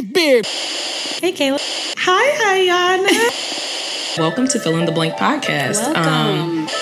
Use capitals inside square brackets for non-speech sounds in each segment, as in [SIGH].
big beard. Hey, Kayla. Hi, Iyanna. Welcome to Fill in the Blank podcast. Um, Welcome. Get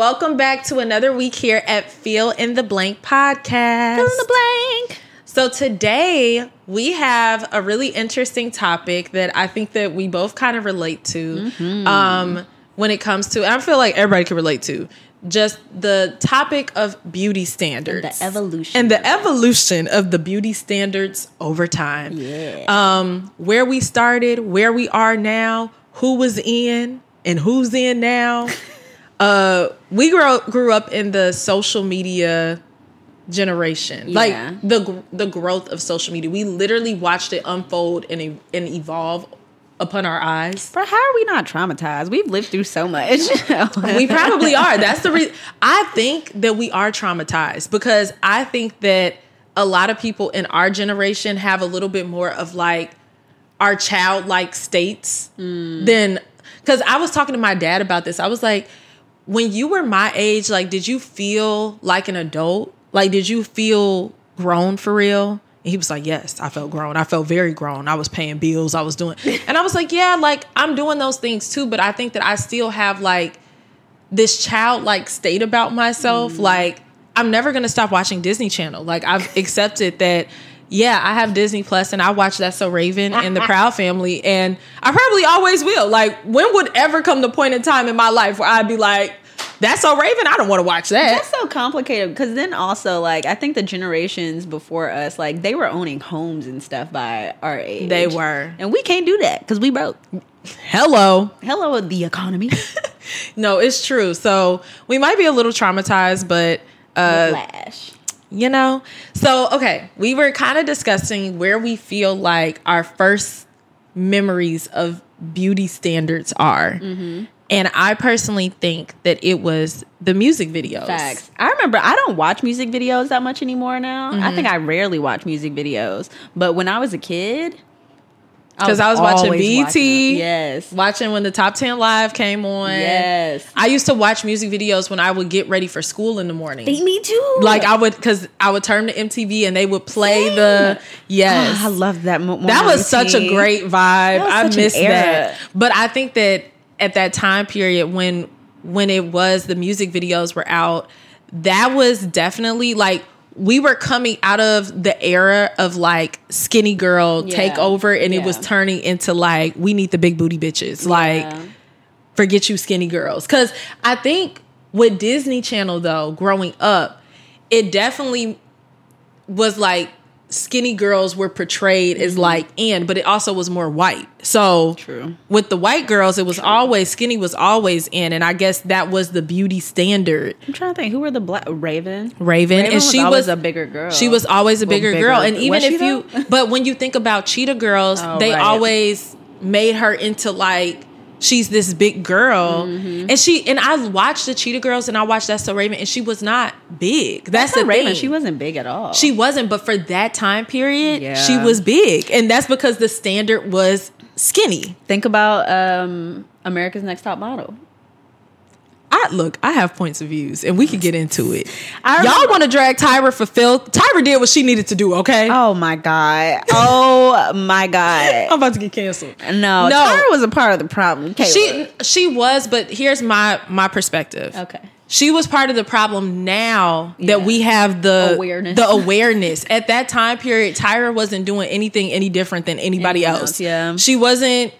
Welcome back to another week here at Feel in the Blank podcast. Fill in the blank. So today we have a really interesting topic that I think that we both kind of relate to. Um, when it comes to, I feel like everybody can relate to just the topic of beauty standards, the evolution and the evolution of the beauty standards over time. Yeah. Um, where we started, where we are now, who was in, and who's in now. Uh, we grew grew up in the social media generation, Yeah. like the the growth of social media. We literally watched it unfold and and evolve upon our eyes. but how are we not traumatized? We've lived through so much. [LAUGHS] we probably are. [LAUGHS] That's the reason. I think that we are traumatized because I think that a lot of people in our generation have a little bit more of like our childlike states than because I was talking to my dad about this. I was like, when you were my age, like, did you feel like an adult? Like, did you feel grown for real? And he was like, Yes, I felt grown. I felt very grown. I was paying bills. I was doing, [LAUGHS] and I was like, Yeah, like I'm doing those things too. But I think that I still have like this childlike state about myself. Mm. Like, I'm never gonna stop watching Disney Channel. Like, I've accepted that. Yeah, I have Disney Plus, and I watch That's So Raven and the Proud Family, and I probably always will. Like, when would ever come the point in time in my life where I'd be like, "That's So Raven"? I don't want to watch that. That's so complicated because then also like I think the generations before us like they were owning homes and stuff by our age. They were. and we can't do that because we broke. Hello. Hello, the economy. [LAUGHS] [LAUGHS] No, it's true. So we might be a little traumatized, but uh, Flash. You know so okay we were kind of discussing where we feel like our first memories of beauty standards are Mm-hmm. and i personally think that it was the music videos Facts. I remember I don't watch music videos that much anymore now. Mm-hmm. I think I rarely watch music videos. But when I was a kid, because I was watching always BET, watching. Yes. watching when the Top Ten Live came on. Yes. I used to watch music videos when I would get ready for school in the morning. Me too. Like I would, because I would turn to MTV and they would play the yes. Ah, I love that. Mo- that was such a great vibe. I miss that. But I think that at that time period when when it was the music videos were out, that was definitely like we were coming out of the era of like skinny girl Yeah. takeover and it was turning into like we need the big booty bitches. Like Yeah. forget you skinny girls because i think with disney channel though growing up it definitely was like skinny girls were portrayed as mm-hmm. like in but it also was more white so True. with the white girls it was always skinny was always in and i guess that was the beauty standard I'm trying to think who were the black Raven. raven, and was she was a bigger girl. she was always a Well, bigger, bigger. girl and even if you but when you think about cheetah girls [LAUGHS] Oh, they right. always made her into like she's this big girl Mm-hmm. and she and i watched the cheetah girls and i watched that's so raven and she was not big that's, That's the Raven. thing She wasn't big at all. she wasn't but for that time period Yeah. she was big and that's because the standard was skinny think about um, America's Next Top Model. I look, I have points of views, and we could get into it. I Y'all want to drag Tyra for Phil? Tyra did what she needed to do. Okay, Oh my god! Oh my god! [LAUGHS] I'm about to get canceled. No, No. Tyra was a part of the problem. Kayla. She she was, but here's my my perspective. okay. She was part of the problem now Yeah. that we have the Awareness. The awareness. At that time period, Tyra wasn't doing anything any different than anybody else. else, yeah. She wasn't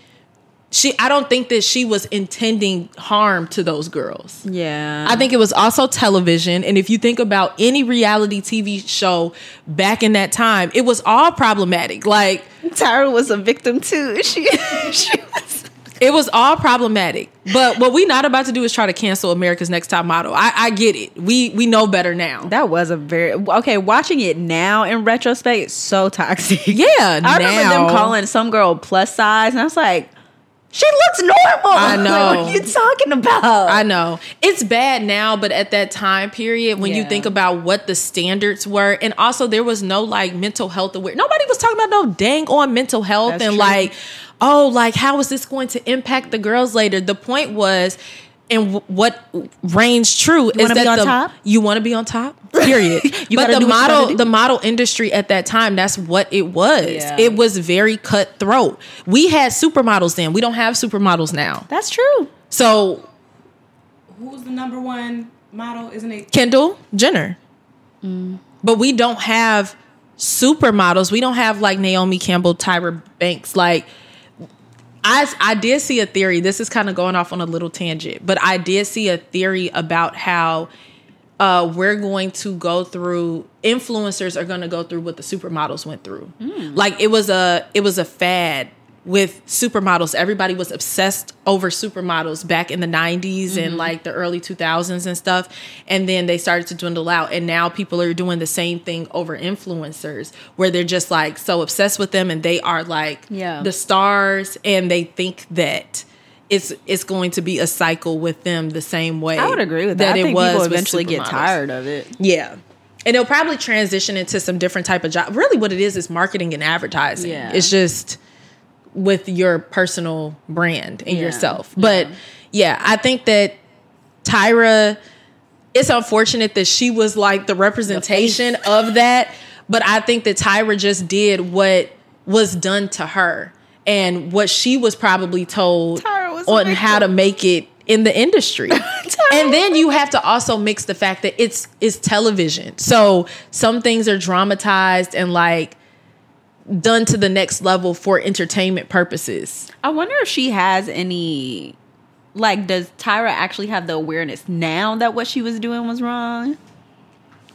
she I don't think that she was intending harm to those girls. Yeah, I think it was also television. And if you think about any reality TV show back in that time, it was all problematic. Like Tyra was a victim too. [LAUGHS] She she was. It was all problematic. But what we not about to do is try to cancel America's Next Top Model. I, I get it. We we know better now. That was a very okay. Watching it now in retrospect, it's so toxic. Yeah, [LAUGHS] I remember them calling some girl plus size, and I was like, She looks normal. I [LAUGHS] Like, know. what are you talking about? I know. It's bad now, but at that time period, when you think about what the standards were, and also there was no like mental health aware. Nobody was talking about no dang on mental health That's and true. like, oh, like how is this going to impact the girls later? The point was, and w- what reigns true is wanna that be on the, top? you want to be on top. [LAUGHS] Period. You but the do what you model, do. the model industry at that time, that's what it was. Yeah. It was very cutthroat. We had supermodels then. We don't have supermodels now. That's true. So Who's the number one model? Isn't it? Kendall Jenner. Mm. But we don't have supermodels. We don't have like Naomi Campbell, Tyra Banks. Like I I did see a theory. This is kind of going off on a little tangent, but I did see a theory about how uh, we're going to go through influencers are going to go through what the supermodels went through. Like it was a it was a fad with supermodels. Everybody was obsessed over supermodels back in the 90s and mm-hmm. like the early 2000s and stuff. And then they started to dwindle out. And now people are doing the same thing over influencers where they're just like so obsessed with them and they are like Yeah. the stars and they think that it's it's going to be a cycle with them the same way I would agree with that. I it was people eventually get tired of it. Yeah. And it'll probably transition into some different type of job. Really what it is is marketing and advertising. Yeah. It's just with your personal brand and Yeah. yourself. But yeah, I think that Tyra it's unfortunate that she was like the representation of that, but I think that Tyra just did what was done to her and what she was probably told was on how to make it in the industry. [LAUGHS] and then you have to also mix the fact that it's it's television. So some things are dramatized and like done to the next level for entertainment purposes. I wonder if she has any. Like, does Tyra actually have the awareness now that what she was doing was wrong?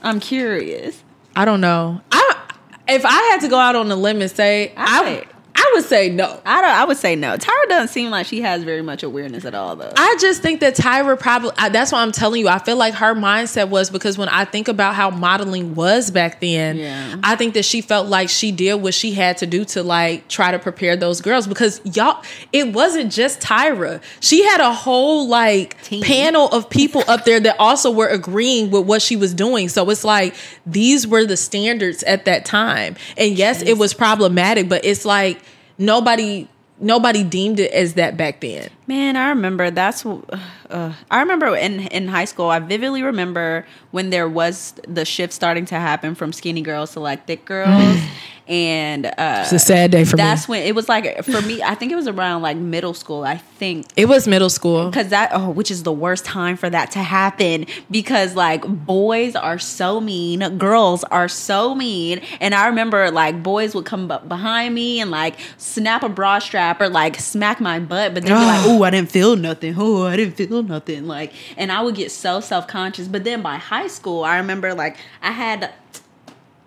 I'm curious. I don't know. I if I had to go out on a limb and say I I- I would say no. I don't. I would say no. Tyra doesn't seem like she has very much awareness at all, though. I just think that Tyra probably I, that's why I'm telling you. I feel like her mindset was because when I think about how modeling was back then, Yeah. I think that she felt like she did what she had to do to like try to prepare those girls because y'all it wasn't just Tyra. She had a whole like Team. panel of people up there that also were agreeing with what she was doing. So it's like these were the standards at that time. And yes, it was problematic, but it's like nobody nobody deemed it as that back then. Man, I remember that's. Uh, I remember in in high school. I vividly remember when there was the shift starting to happen from skinny girls to like thick girls, [LAUGHS] and uh, It's a sad day for that's me. when it was like for me. I think it was around like middle school. I think It was middle school. because that oh, which is the worst time for that to happen because like boys are so mean, girls are so mean, and I remember like boys would come up behind me and like snap a bra strap or like smack my butt, but they'd be like, "Oh, I didn't feel nothing. Oh, I didn't feel nothing." Like, and I would get so self conscious. But then by high school, I remember like I had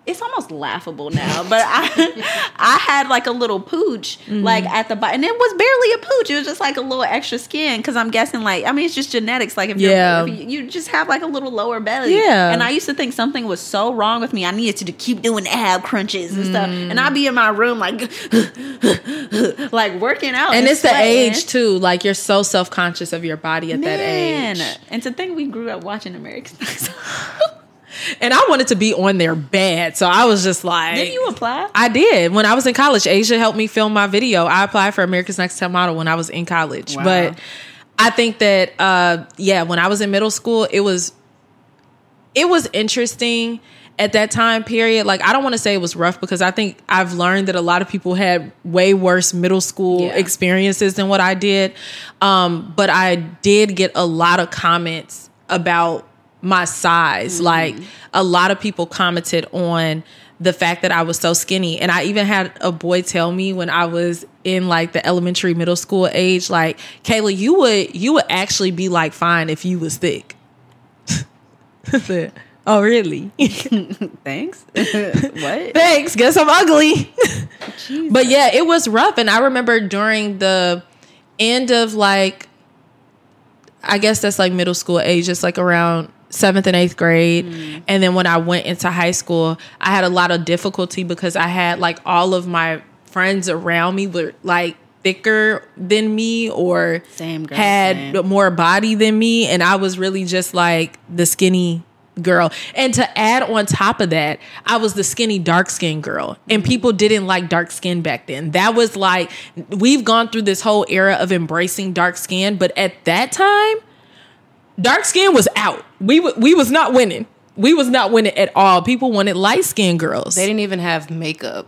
it's almost laughable now, but I [LAUGHS] I had like a little pooch Mm-hmm. like at the bottom, and it was barely a pooch. It was just like a little extra skin because I'm guessing like I mean it's just genetics. Like if, Yeah. you're, if you, you just have like a little lower belly, Yeah. And I used to think something was so wrong with me. I needed to keep doing ab crunches and stuff, and I'd be in my room like [LAUGHS] like working out, and it's the age too. Like you're so self conscious of your body at that Man, age. and to think we grew up watching American. [LAUGHS] And I wanted to be on there bad, so I was just like, Didn't you apply? I did when I was in college. Asia helped me film my video. I applied for America's Next Top Model when I was in college, Wow. but I think that uh, yeah, when I was in middle school, it was it was interesting at that time period. Like I don't want to say it was rough because I think I've learned that a lot of people had way worse middle school Yeah. experiences than what I did. Um, but I did get a lot of comments about my size. Mm-hmm. Like a lot of people commented on the fact that I was so skinny. And I even had a boy tell me when I was in like the elementary middle school age, like, Kayla, you would you would actually be like fine if you was thick. Said, [LAUGHS] oh really? [LAUGHS] Thanks. [LAUGHS] what? Thanks. Guess I'm ugly. but yeah, it was rough. And I remember during the end of like, I guess that's like middle school age, just like around seventh and eighth grade. Mm. And then when I went into high school, I had a lot of difficulty because I had like all of my friends around me were like thicker than me or Same, girl, had same. more body than me and I was really just like the skinny girl. And to add on top of that, I was the skinny dark skinned girl. And mm. people didn't like dark skin back then. That was like we've gone through this whole era of embracing dark skin, but at that time, dark skin was out. We w- we was not winning. We was not winning at all. People wanted light skinned girls. They didn't even have makeup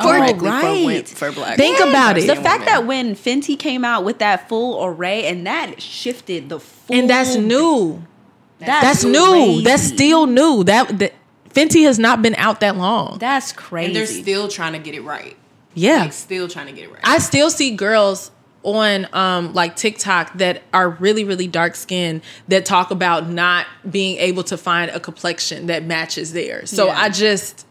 Oh, directly right. for, for black. Think women. about it. The fact women. that when Fenty came out with that full array and that shifted the full and that's new. That's, That's new. That's still new. That, that Fenty has not been out that long. that's crazy. and they're still trying to get it right. yeah. Like still trying to get it right. I still see girls on um like TikTok that are really really dark skinned that talk about not being able to find a complexion that matches theirs. So Yeah. I just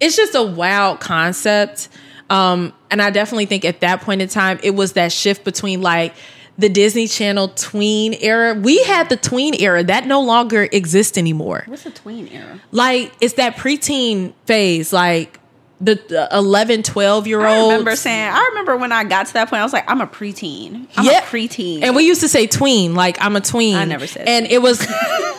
it's just a wild concept. Um and I definitely think at that point in time it was that shift between like the Disney Channel tween era. We had the tween era that no longer exists anymore. What's a tween era? Like it's that preteen phase like the, the 11 12 year old. I remember saying. I remember when I got to that point. I was like, I'm a preteen. I'm Yeah. a preteen. And we used to say tween, like I'm a tween. I never said And it was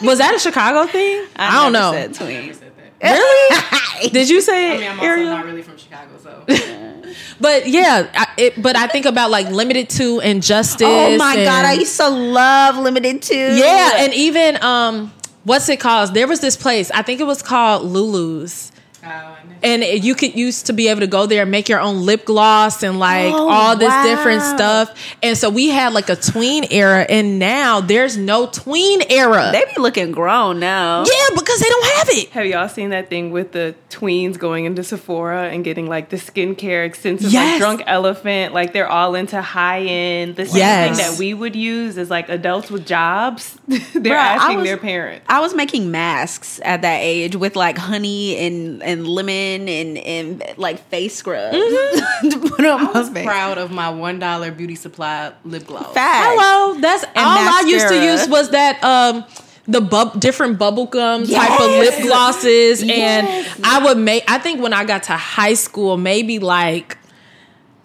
was that a Chicago thing? [LAUGHS] I, don't never know. Said tween. Really? [LAUGHS] Did you say I mean, I'm also Ariel? not really from Chicago, so [LAUGHS] But yeah, I, it, but I think about like Limited Too and justice. Oh my and- god, I used to love Limited Too. yeah, and even um, what's it called? There was this place. I think it was called Lulu's. Oh, and it- you could used to be able to go there and make your own lip gloss and like Oh, all this wow. different stuff. And so we had like a tween era, and now there's no tween era. they be looking grown now. yeah, because they don't have it. Have y'all seen that thing with the tweens going into Sephora and getting like the skincare extensive Yes. like drunk elephant? Like they're all into high end. The same Yes. thing that we would use is like adults with jobs. [LAUGHS] they're Bruh, asking was- their parents. I was making masks at that age with like honey and and lemon and and like face scrub. Mm-hmm. [LAUGHS] to put on I my was face. proud of my one dollar beauty supply lip gloss. Facts. Hello, that's all I used to use was that um the bub different bubble gum type of lip glosses, Yes. and I would make. I think when I got to high school, maybe like.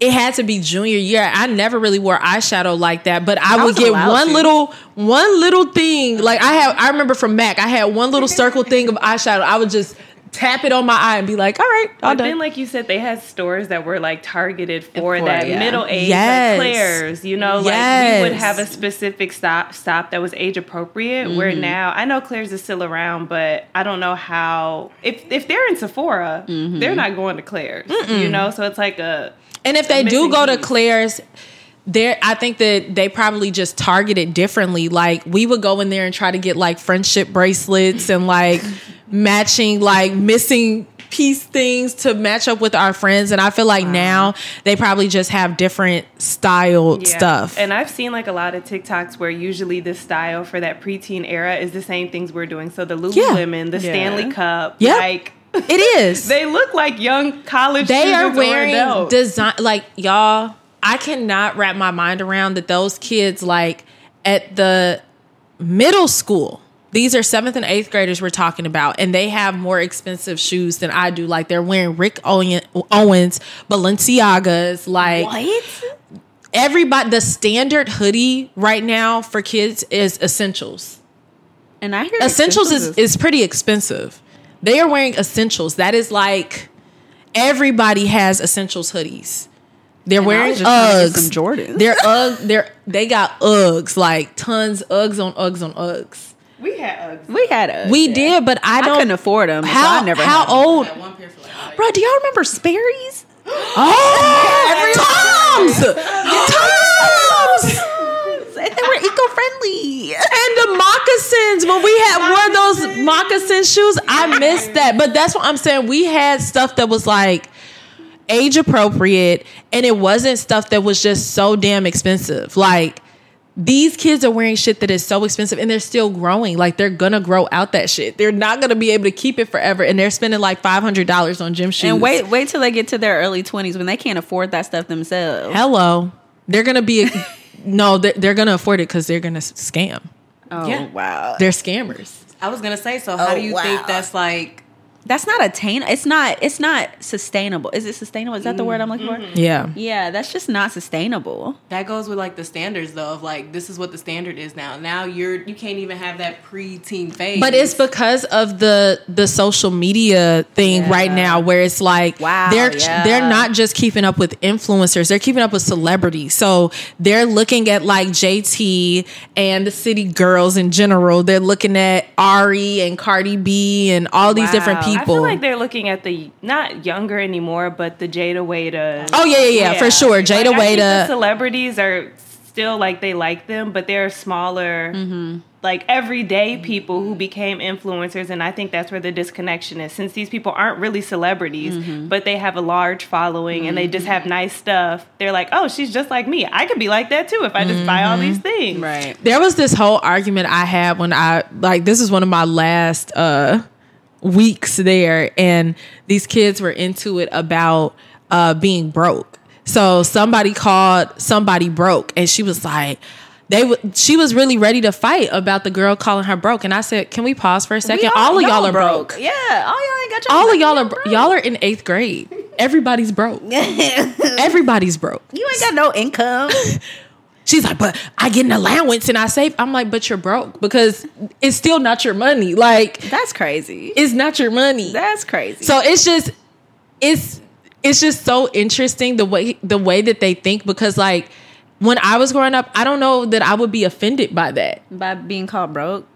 It had to be junior year. I never really wore eyeshadow like that, but I, I would get one to. little, one little thing. Like I have, I remember from Mac, I had one little circle thing of eyeshadow. I would just tap it on my eye and be like, "All right, all But done." then, like you said, they had stores that were like targeted for, For, that yeah. middle age, Yes. like Claire's. You know, like we would have a specific stop stop that was age appropriate. Where Mm-hmm. now I know Claire's is still around, but I don't know how if if they're in Sephora, Mm-hmm. they're not going to Claire's. You know, so it's like a And if they do go to. Claire's, there I think that they probably just target it differently. Like we would go in there and try to get like friendship bracelets and like [LAUGHS] matching like missing piece things to match up with our friends. And I feel like now they probably just have different styled Yeah. stuff. And I've seen like a lot of TikToks where usually the style for that preteen era is the same things we're doing. So the Lululemon, the Yeah. Stanley Cup, Yep. like it is. [LAUGHS] they look like young college. they are wearing design like y'all i cannot wrap my mind around that those kids like at the middle school these are seventh and eighth graders we're talking about and they have more expensive shoes than i do like they're wearing rick owens balenciagas like What? everybody the standard hoodie right now for kids is essentials And I hear essentials is, is pretty expensive. They are wearing essentials. That is like everybody has essentials hoodies. They're I wearing just trying to get Uggs. some Jordans. They're Ugg. They're they got Uggs like tons Uggs on Uggs on Uggs. we had Uggs. we had Uggs. We did, but I I don't. couldn't afford them. how so I never how had 'em. old, That one pair for like bro? Do y'all remember Sperry's? [GASPS] Oh, Tom's, Tom's. And they were eco-friendly. And the moccasins when we had wore those moccasin shoes, I missed that. But that's what I'm saying. We had stuff that was like age appropriate, and it wasn't stuff that was just so damn expensive. Like these kids are wearing shit that is so expensive, and they're still growing. Like they're gonna grow out that shit. They're not gonna be able to keep it forever, and they're spending like five hundred dollars on gym shoes. And wait, wait till they get to their early twenties when they can't afford that stuff themselves. hello, they're gonna be. [LAUGHS] no, they're, they're gonna afford it because they're gonna scam. Oh Yeah. wow! They're scammers. I was gonna say, so how Oh, do you wow. think that's like that's not attain. It's not. It's not sustainable. Is it sustainable? Is that the word I'm looking for? Mm-hmm. Yeah. Yeah, that's just not sustainable. That goes with like the standards though of like this is what the standard is now. Now you're you can't even have that pre-teen phase. But it's because of the the social media thing Yeah. right now, where it's like Wow, they're yeah. they're not just keeping up with influencers; they're keeping up with celebrities. So they're looking at like JT and the City Girls in general. They're looking at Ari and Cardi B and all these different Wow. People. I feel like they're looking at the not younger anymore, but the Jayda Wayda. oh yeah, yeah, yeah, for sure. Jayda Like, I think the Wayda. celebrities are still like they like them, but they're smaller, Mm-hmm. like everyday people who became influencers, and I think that's where the disconnection is. Since these people aren't really celebrities, Mm-hmm. but they have a large following and they just have nice stuff, they're like, oh, she's just like me. I could be like that too if I just buy all Mm-hmm. these things. Right. there was this whole argument I had when I like this is one of my last uh weeks there and these kids were into it about uh being broke. So somebody called somebody broke and she was like they w- she was really ready to fight about the girl calling her broke and I said, "Can we pause for a second? all, of y'all, are broke. Yeah, all y'all ain't got your All of y'all are bro- y'all are in 8th grade. Everybody's broke. [LAUGHS] Everybody's broke. You ain't got no income. [LAUGHS] She's like, but I get an allowance and I save. I'm like, but you're broke because it's still not your money. Like, That's crazy. it's not your money. That's crazy. So it's just, it's, it's just so interesting the way the way that they think because like when I was growing up, I don't know that I would be offended by that. by being called broke.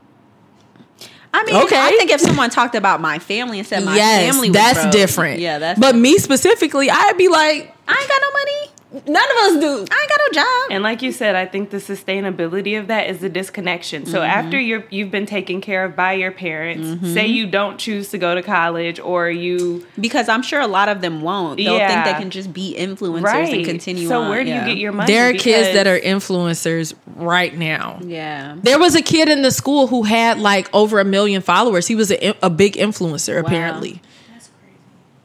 I mean, Okay. I think if someone talked about my family and said my yes, family was that's broke, different. Yeah, that's. But me specifically, I'd be like, I ain't got no money. None of us do. I ain't got no job. And like you said, I think the sustainability of that is the disconnection. So Mm-hmm. after you're you've been taken care of by your parents, say you don't choose to go to college or you because I'm sure a lot of them won't. They'll think they can just be influencers right and continue. So on. where do Yeah. you get your money? There are kids that are influencers right now. Yeah. There was a kid in the school who had like over a million followers. He was a, a big influencer, apparently. That's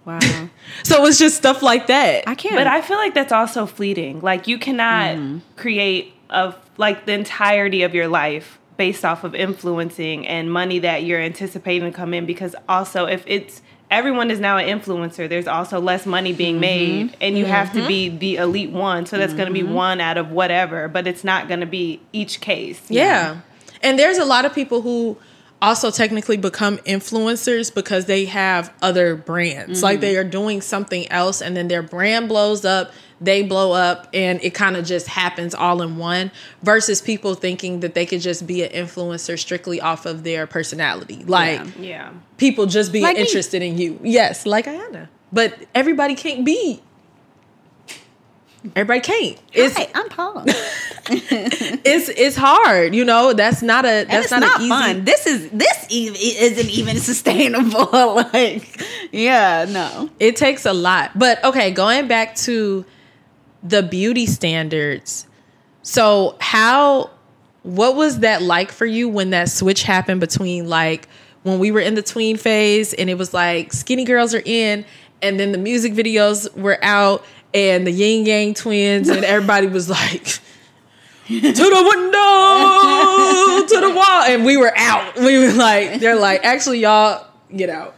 crazy. Wow. So it's just stuff like that. I can't. But I feel like that's also fleeting. Like you cannot Mm-hmm. create of like the entirety of your life based off of influencing and money that you're anticipating to come in because also if it's everyone is now an influencer there's also less money being Mm-hmm. made and you have to be the elite one so that's going to be one out of whatever but it's not going to be each case yeah. And there's a lot of people who also technically become influencers because they have other brands. Like mm-hmm. they are doing something else and then their brand blows up, they blow up, and it kind of just happens all in one versus people thinking that they could just be an influencer strictly off of their personality. Like Yeah. yeah people just being Like me. interested in you. Yes, like Iyanna. But everybody can't be. Everybody can't. It's Hi, I'm Paul. [LAUGHS] it's it's hard, you know. That's not a that's it's not, not, an easy, fun. This is this even isn't even [LAUGHS] sustainable. [LAUGHS] like, yeah, no. It takes a lot. But okay, going back to the beauty standards. So, how what was that like for you when that switch happened between like when we were in the tween phase and it was like skinny girls are in and then the music videos were out and the yin yang twins and everybody was like to the window to the wall and we were out we were like they're like actually y'all get out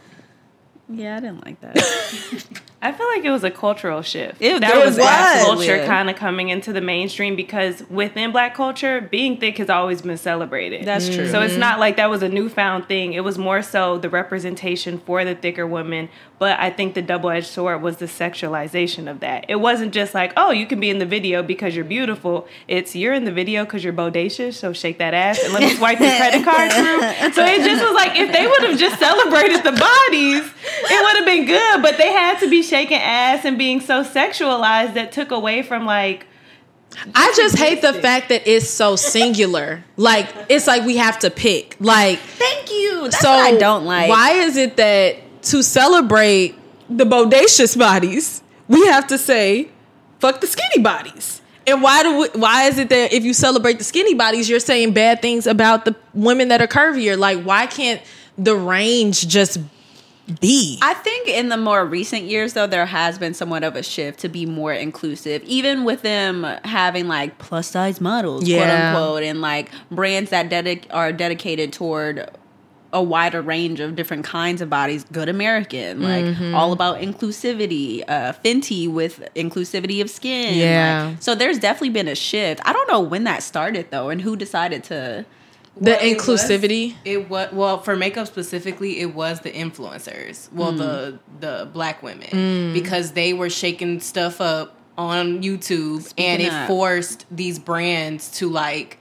Yeah, I didn't like that. [LAUGHS] I feel like it was a cultural shift. It- that was was. black culture Yeah. kind of coming into the mainstream because within black culture, being thick has always been celebrated. That's mm. true. So it's mm-hmm. not like that was a newfound thing. It was more so the representation for the thicker women. But I think the double edged sword was the sexualization of that. It wasn't just like, oh, you can be in the video because you're beautiful. It's you're in the video because you're bodacious. So shake that ass and let me swipe your credit card [LAUGHS] through. So it just was like if they would have just celebrated the bodies, it would have been good. But they had to be shaking ass and being so sexualized that took away from like I just hate the fact that it's so singular. like it's like we have to pick. Like Thank you. That's so what I don't like. Why is it that to celebrate the bodacious bodies, we have to say fuck the skinny bodies? And why do we, why is it that if you celebrate the skinny bodies, you're saying bad things about the women that are curvier? Like why can't the range just be? I think in the more recent years, though, there has been somewhat of a shift to be more inclusive, even with them having like plus size models, Yeah. quote unquote, and like brands that dedic- are dedicated toward a wider range of different kinds of bodies. Good American, like Mm-hmm. all about inclusivity. Uh, Fenty with inclusivity of skin. Yeah. like- so there's definitely been a shift. I don't know when that started though, and who decided to. The Well, it was- inclusivity. It was well for makeup specifically. It was the influencers, well the the black women, Mm. because they were shaking stuff up on YouTube, and it of- forced these brands to like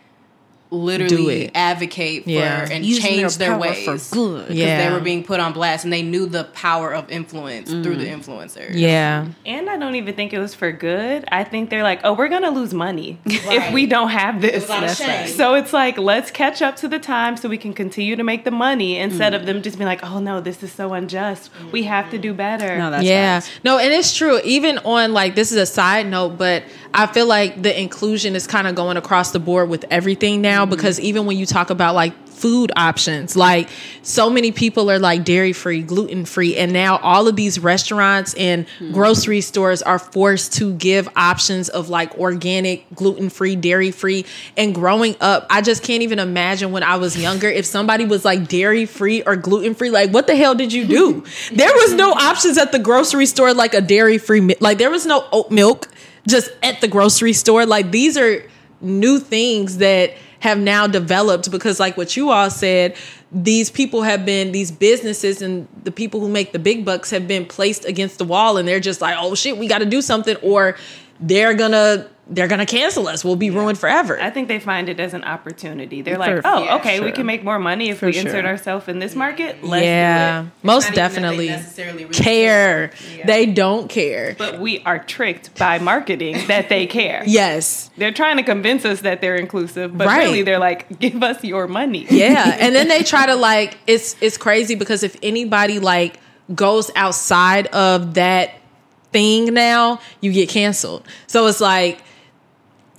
literally advocate for Yeah. and Using change their their, ways for good. because Yeah. they were being put on blast, and they knew the power of influence through the mm. influencers. Yeah. And I don't even think it was for good. I think they're like, oh, we're gonna lose money if we don't have this. was shame. So it's like, let's catch up to the time so we can continue to make the money instead of mm. them just being like, oh no, this is so unjust. We have to do better. No, that's yeah. facts. No, and it's true. Even on like this is a side note, but I feel like the inclusion is kind of going across the board with everything now mm-hmm. because even when you talk about like food options, like so many people are like dairy free, gluten free, and now all of these restaurants and mm-hmm. grocery stores are forced to give options of like organic, gluten free, dairy free. And growing up, I just can't even imagine when I was younger if somebody was like dairy free or gluten free, like what the hell did you do? [LAUGHS] there was no options at the grocery store like a dairy free, like there was no oat milk just at the grocery store. Like these are new things that have now developed because like what you all said these people have been these businesses and the people who make the big bucks have been placed against the wall and they're just like oh shit we got to do something or they're gonna they're gonna cancel us we'll be ruined forever I think they find it as an opportunity. They're For- like, oh, yeah, okay, we can make more money if For we sure. insert ourselves in this market. Let's yeah do it. most that they definitely care Yeah. they don't care But we are tricked by marketing that they [LAUGHS] care. yes They're trying to convince us that they're inclusive, but Right. really they're like, give us your money. [LAUGHS] yeah and then they try to like it's it's crazy because if anybody like goes outside of that thing now you get canceled so it's like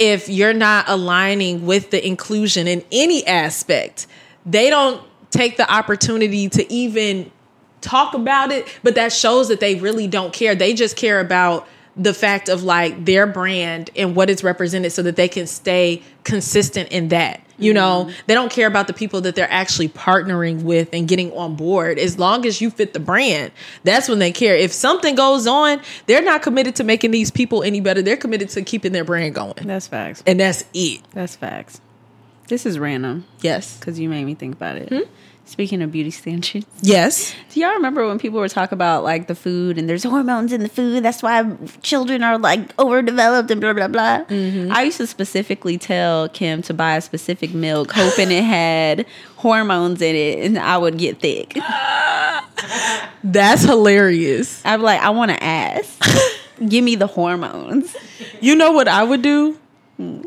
if you're not aligning with the inclusion in any aspect they don't take the opportunity to even talk about it but that shows that they really don't care. They just care about the fact of like their brand and what is represented so that they can stay consistent in that you know they don't care about the people that they're actually partnering with and getting on board as long as you fit the brand that's when they care if something goes on they're not committed to making these people any better they're committed to keeping their brand going That's facts. and that's it That's facts. This is random yes because you made me think about it. Hmm? Speaking of beauty standards, yes do y'all remember when people were talking about like the food and there's hormones in the food? That's why children are like overdeveloped and blah blah blah. Mm-hmm. I used to specifically tell Kim to buy a specific milk, hoping it had hormones in it, and I would get thick. [LAUGHS] that's hilarious be like, I want to ask. [LAUGHS] Give me the hormones. You know what I would do?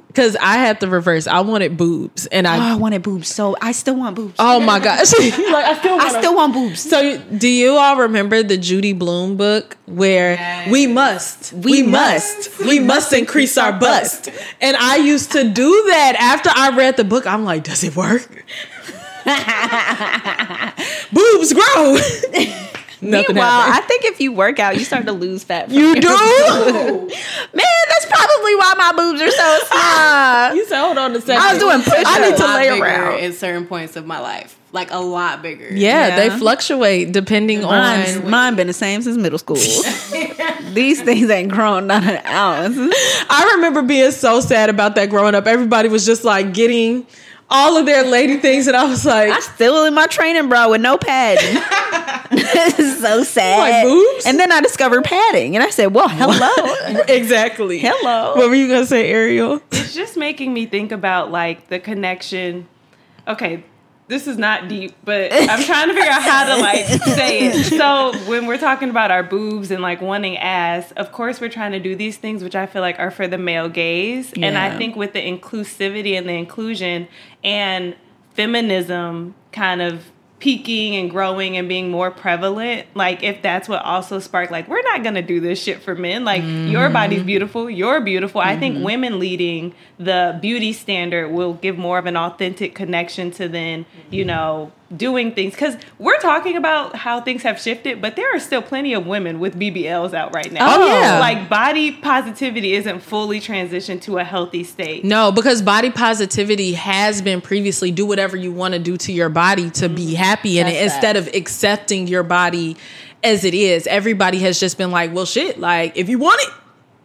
Because I had the reverse. I wanted boobs, and Oh, I I. wanted boobs, so I still want boobs. Oh my gosh! [LAUGHS] [LAUGHS] like I still. I still want boobs. So, do you all remember the Judy Blume book where Yes. we must, We we, must, we must increase our bust? And I used to do that after I read the book. I'm like, does it work? [LAUGHS] Boobs grow. Nothing Meanwhile, I think if you work out, you start to lose fat. You do? boobs. [LAUGHS] Man, that's probably why my boobs are so [LAUGHS] small. you said, hold on a second. I was doing push-ups. I need to lay around. at certain points of my life, like a lot bigger. Yeah, Yeah. they fluctuate depending Mine's, on. mine been the same since middle school. [LAUGHS] These things ain't grown not an ounce. I remember being so sad about that growing up. Everybody was just like getting all of their lady things, and I was like, I'm still in my training bra with no padding. this [LAUGHS] is [LAUGHS] so sad. Like boobs? And then I discovered padding, and I said, "Well, hello, [LAUGHS] exactly. hello." What were you gonna say, Ariel? It's just making me think about like the connection. Okay, this is not deep, but I'm trying to figure out how to like say it. [LAUGHS] So when we're talking about our boobs and like wanting ass, of course we're trying to do these things which I feel like are for the male gaze. And I think with the inclusivity and the inclusion and feminism kind of peaking and growing and being more prevalent like if that's what also sparked like we're not gonna do this shit for men. Like your mm-hmm. body's beautiful you're beautiful. I think mm-hmm. women leading the beauty standard will give more of an authentic connection to then you mm-hmm. know doing things because we're talking about how things have shifted, but there are still plenty of women with BBLs out right now. Oh, oh, yeah. like body positivity isn't fully transitioned to a healthy state. No, because body positivity has been previously do whatever you want to do to your body to be mm-hmm. happy in it That's instead of accepting your body as it is. Everybody has just been like, well, shit, like if you want it,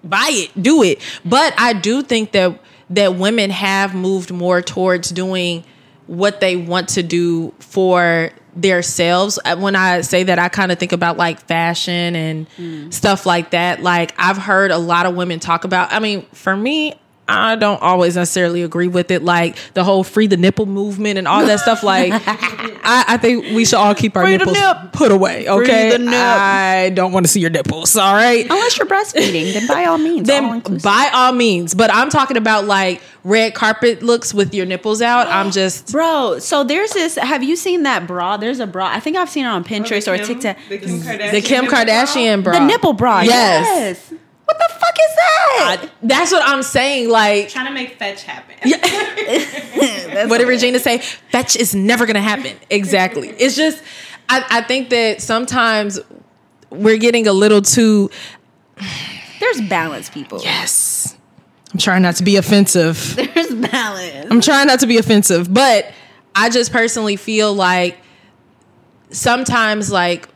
buy it, do it. But I do think that that women have moved more towards doing what they want to do for themselves. Uh, When I say that, I kind of think about like fashion and stuff like that. Like I've heard a lot of women talk about. I mean, for me. I don't always necessarily agree with it, like the whole free the nipple movement and all that stuff. Like, [LAUGHS] I, I think we should all keep our Free nipples nip. put away. Okay, the nip. I don't want to see your nipples. All right, Unless you're breastfeeding, then by all means, then inclusive. by all means. But I'm talking about like red carpet looks with your nipples out. I'm [GASPS] just Bro, so there's this. Have you seen that bra? There's a bra. I think I've seen it on Pinterest or The Kim- TikTok. The Kim Kardashian. the Kim nipple bra. Bra. The nipple bra. Yes. Yes. What the fuck is that? I- that's what I'm saying. Like, Trying to make fetch happen. [LAUGHS] what did Regina say? Fetch is never gonna happen. Exactly. It's just, I, I think that sometimes we're getting a little too. There's balance, people. Yes. I'm trying not to be offensive. [LAUGHS] There's balance. I'm trying not to be offensive, but I just personally feel like sometimes like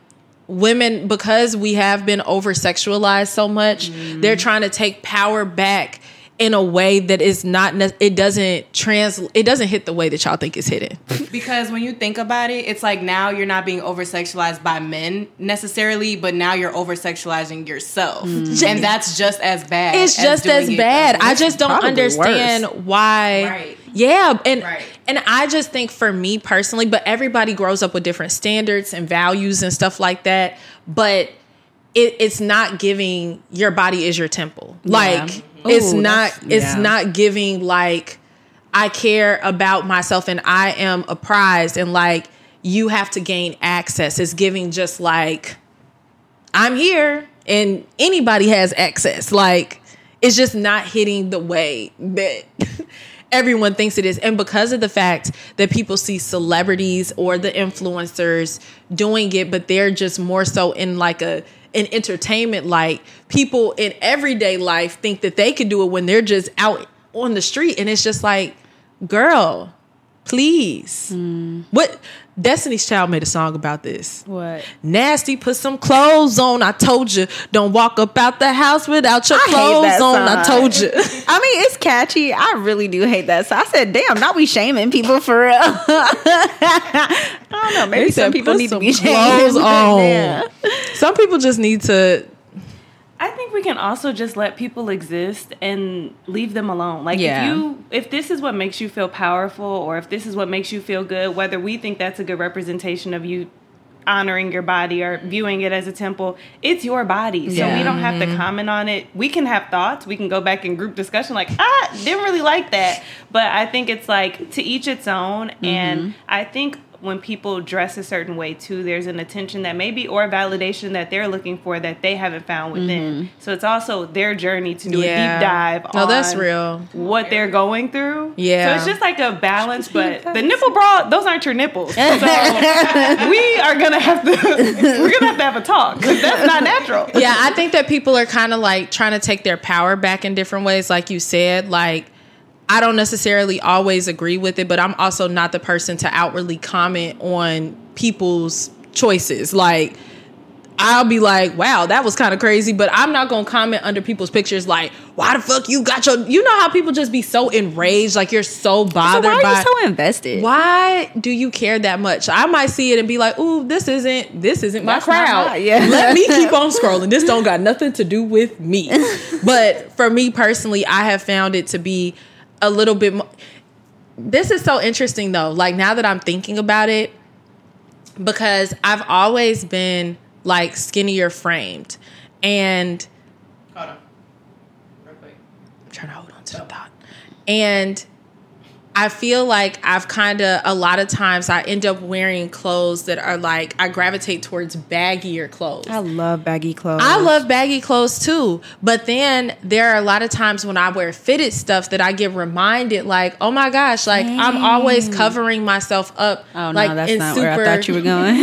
women because we have been over sexualized so much, they're trying to take power back in a way that is not it doesn't trans it doesn't hit the way that y'all think it's hitting. [LAUGHS] Because when you think about it, it's like now you're not being over sexualized by men necessarily, but now you're over sexualizing yourself. Mm. And that's just as bad. It's just as bad. other I just don't probably understand worse. why. Right. Yeah, and Right. and I just think for me personally, but everybody grows up with different standards and values and stuff like that. But it, it's not giving your body is your temple. Like it's not. It's yeah. not giving like I care about myself and I am apprised and like you have to gain access. It's giving just like I'm here and anybody has access. Like it's just not hitting the way that [LAUGHS] everyone thinks it is. And because of the fact that people see celebrities or the influencers doing it, but they're just more so in like a an entertainment like people in everyday life think that they can do it when they're just out on the street. And it's just like girl please. Mm. What destiny's child made a song about this What? Nasty, put some clothes on. I told you, don't walk up out the house without your I clothes on. I told you. [LAUGHS] I mean, it's catchy. I really do hate that. So I said, damn, not we shaming people for real. [LAUGHS] I don't know. Maybe some people "Put need to some be [LAUGHS] clothes on." Some people just need to. I think we can also just let people exist and leave them alone. Like Yeah. if you if this is what makes you feel powerful or if this is what makes you feel good, whether we think that's a good representation of you honoring your body or viewing it as a temple, it's your body. So Yeah. we don't have to comment on it. We can have thoughts. We can go back in group discussion like, "Ah, didn't really like that." But I think it's like to each its own and I think when people dress a certain way too, there's an attention that maybe or validation that they're looking for that they haven't found within. Mm-hmm. So it's also their journey to do a deep dive No, that's real. what they're going through. Yeah. So it's just like a balance, but the nipple bra, those aren't your nipples. So [LAUGHS] we are gonna have to we're gonna have to have a talk. That's not natural. Yeah, I think that people are kind of like trying to take their power back in different ways, like you said. Like, I don't necessarily always agree with it, but I'm also not the person to outwardly comment on people's choices. Like, I'll be like, wow, that was kind of crazy, but I'm not gonna comment under people's pictures like, why the fuck you got your you know how people just be so enraged, like you're so So bothered why are by you so invested? why do you care that much? I might see it and be like, "Ooh, this isn't this isn't my That's crowd." my- yeah. Let me keep [LAUGHS] on scrolling. This don't got nothing to do with me. [LAUGHS] but for me personally, I have found it to be a little bit more. This is so interesting though. Like now that I'm thinking about it, because I've always been like skinnier framed, and Hold on. Real quick. I'm trying to hold on to the thought. And I feel like I've kind of a lot of times I end up wearing clothes that are like I gravitate towards baggier clothes. I love baggy clothes. I love baggy clothes too, but then there are a lot of times when I wear fitted stuff that I get reminded, like, oh my gosh, like I'm always covering myself up. Oh no, like that's in not where I thought you were going.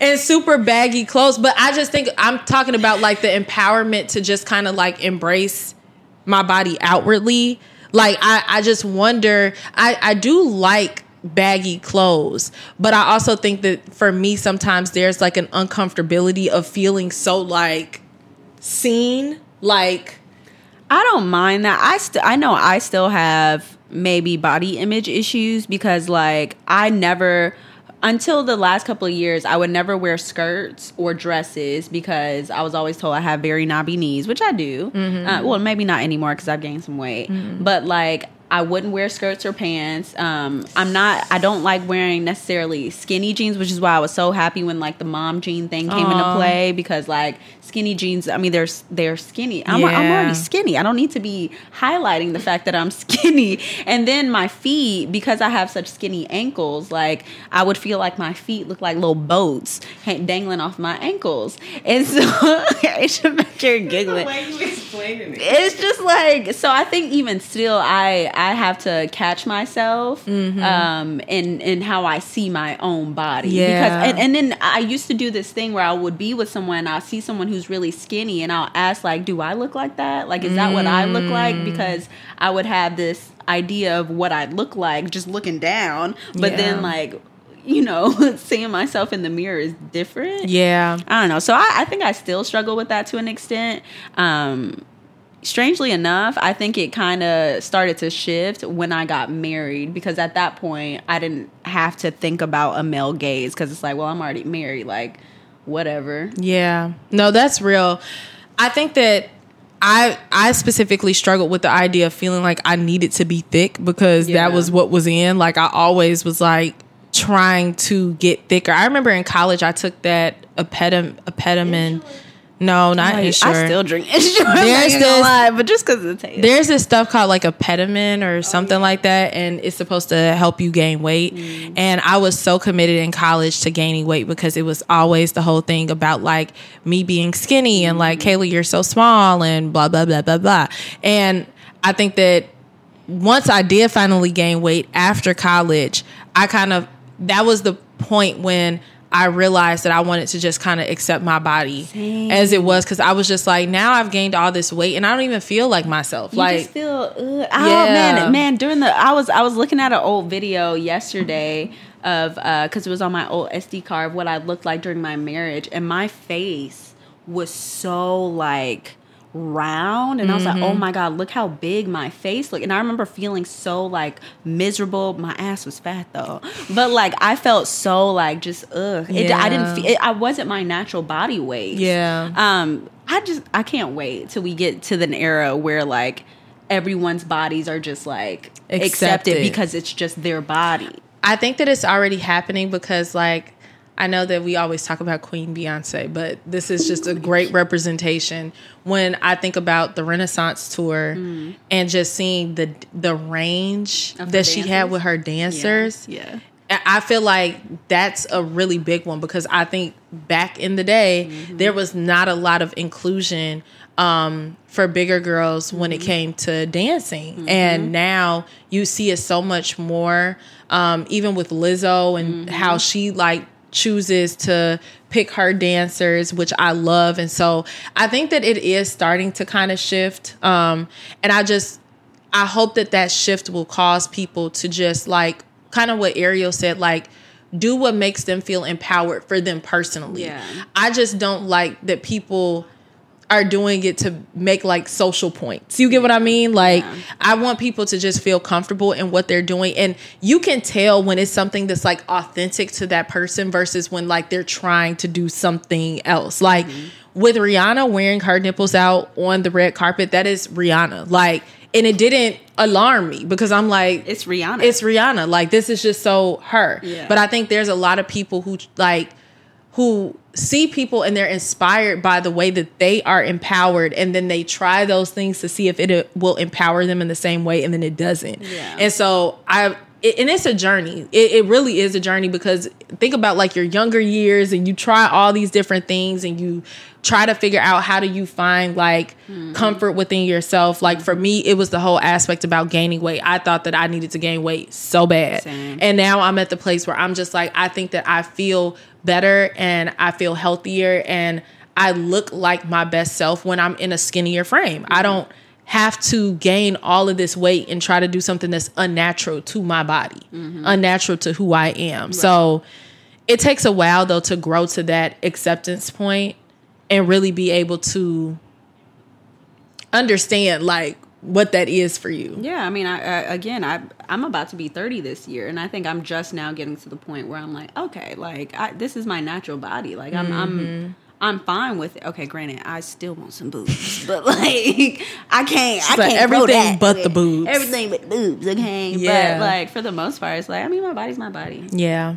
[LAUGHS] in super baggy clothes. But I just think I'm talking about like the empowerment to just kind of like embrace my body outwardly. Like I, I just wonder. I, I do like baggy clothes, but I also think that for me sometimes there's like an uncomfortability of feeling so like seen. Like I don't mind that. I still I know I still have maybe body image issues because like I never until the last couple of years I would never wear skirts or dresses because I was always told I have very knobby knees, which I do. Uh, well, maybe not anymore because I've gained some weight. But like I wouldn't wear skirts or pants. Um, I'm not. I don't like wearing necessarily skinny jeans, which is why I was so happy when like the mom jean thing came into play because like skinny jeans. I mean, they're they're skinny. I'm, I'm already skinny. I don't need to be highlighting the fact that I'm [LAUGHS] skinny. And then my feet, because I have such skinny ankles, like I would feel like my feet look like little boats dangling off my ankles. And so it should make you giggling you explaining it. it's just like so i think even still i i have to catch myself Mm-hmm. um in in how i see my own body Yeah. because and, and then i used to do this thing where i would be with someone and i'll see someone who's really skinny and i'll ask like do i look like that like is that what i look Mm. like because i would have this idea of what i'd look like just looking down but Yeah. then like you know [LAUGHS] seeing myself in the mirror is different yeah, I don't know. So I, I think I still struggle with that to an extent. Um, strangely enough, I think it kind of started to shift when I got married because at that point I didn't have to think about a male gaze because it's like, well, I'm already married. Like, whatever. Yeah. No, that's real. I think that I I specifically struggled with the idea of feeling like I needed to be thick because Yeah. that was what was in. Like I always was like trying to get thicker. I remember in college I took that epedim Apetamin. No, not Like. I still drink Ensure. I'm There's not this- lie, but just because of the taste. There's this stuff called like Apetamin or oh, something like that, and it's supposed to help you gain weight. Mm. And I was so committed in college to gaining weight because it was always the whole thing about like me being skinny and like mm. Kayla, you're so small and blah blah blah blah blah. And I think that once I did finally gain weight after college, I kind of that was the point when I realized that I wanted to just kind of accept my body as it was because I was just like, now I've gained all this weight and I don't even feel like myself. You like, just feel ugh. oh Yeah. man man during the I was I was looking at an old video yesterday of uh because it was on my old SD card of what I looked like during my marriage and my face was so like round and I was like oh my god look how big my face looked and I remember feeling so like miserable. My ass was fat though. But like I felt so like just ugh. It, I didn't feel it, I wasn't my natural body weight. Yeah. um i just i can't wait till we get to the era where like everyone's bodies are just like accepted, Accepted. because it's just their body. I think that it's already happening because like I know that we always talk about Queen Beyonce, but this is just a great representation. When I think about the Renaissance tour mm. and just seeing the the range Of that she had with her dancers. yeah. I I feel like that's a really big one because I think back in the day mm-hmm. there was not a lot of inclusion um, for bigger girls when it mm-hmm. came to dancing, mm-hmm. and now you see it so much more. Um, even with Lizzo and how she like chooses to pick her dancers, which I love, and so I think that it is starting to kind of shift. Um, and I just I hope that that shift will cause people to just like kind of what Ariel said, like do what makes them feel empowered for them personally. Yeah. I just don't like that people are doing it to make like social points. You get what I mean? Like Yeah. I want people to just feel comfortable in what they're doing and you can tell when it's something that's like authentic to that person versus when like they're trying to do something else. Like mm-hmm. with Rihanna wearing her nipples out on the red carpet, that is Rihanna. Like and it didn't alarm me because I'm like it's rihanna it's Rihanna. Like this is just so her. Yeah. But I think there's a lot of people who like who see people and they're inspired by the way that they are empowered and then they try those things to see if it will empower them in the same way and then it doesn't Yeah. and so i it, and it's a journey. It, it really is a journey because think about like your younger years and you try all these different things and you try to figure out how do you find like hmm. comfort within yourself. Like for me it was the whole aspect about gaining weight. I thought that i needed to gain weight so bad. Same. and now I'm at the place where I'm just like, I think that I feel better and I feel healthier and I look like my best self when I'm in a skinnier frame. I mm-hmm. don't have to gain all of this weight and try to do something that's unnatural to my body, mm-hmm. unnatural to who I am. So it takes a while though to grow to that acceptance point and really be able to understand like what that is for you. Yeah, I mean, I, I again, I I'm about to be 30 this year, and I think I'm just now getting to the point where I'm like, okay, like I, this is my natural body. Like I'm I'm mm-hmm. I'm fine with it. Okay, granted, I still want some boobs, [LAUGHS] but like I can't. I like, can't everything but the boobs. Everything but the boobs. Okay, Yeah. but like for the most part, it's like I mean, my body's my body. Yeah.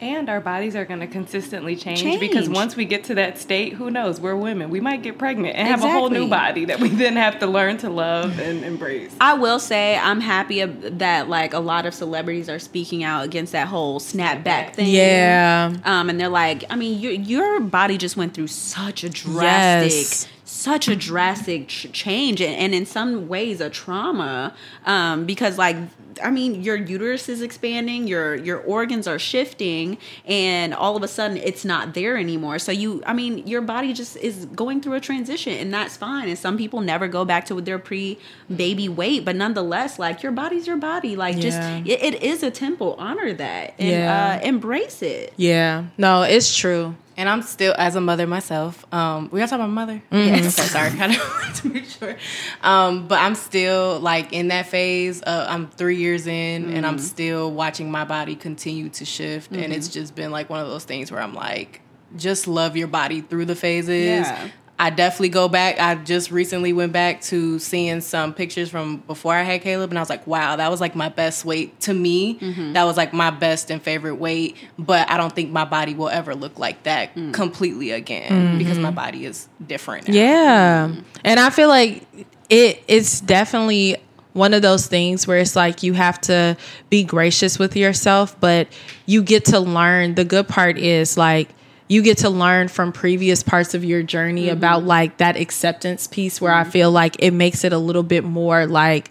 And our bodies are going to consistently change, because once we get to that state, who knows? We're women. We might get pregnant and have a whole new body that we then have to learn to love and embrace. I will say I'm happy that like a lot of celebrities are speaking out against that whole snapback thing. Yeah. Um, and they're like, I mean, your your body just went through such a drastic, Yes. such a drastic change, and, and in some ways a trauma. Um, because like, I mean, your uterus is expanding, your your organs are shifting, and all of a sudden it's not there anymore. So you, I mean, your body just is going through a transition, and that's fine. And some people never go back to their pre baby weight, but nonetheless, like your body's your body. Like just it, it is a temple. Honor that and Yeah. uh, embrace it. Yeah. No, it's true. And I'm still, as a mother myself, um, we gotta talk about my mother. Yes. Okay, sorry. [LAUGHS] I don't to make sure. Um, but I'm still like in that phase. Uh, I'm three years in, and I'm still watching my body continue to shift. And it's just been like one of those things where I'm like, just love your body through the phases. Yeah. I definitely go back. I just recently went back to seeing some pictures from before I had Caleb, and I was like, wow, that was like my best weight to me. Mm-hmm. That was like my best and favorite weight. But I don't think my body will ever look like that mm. completely again mm-hmm. because my body is different. Now. Yeah. Mm-hmm. And I feel like it it's definitely one of those things where it's like you have to be gracious with yourself, but you get to learn. The good part is like you get to learn from previous parts of your journey mm-hmm. about like that acceptance piece where I feel like it makes it a little bit more like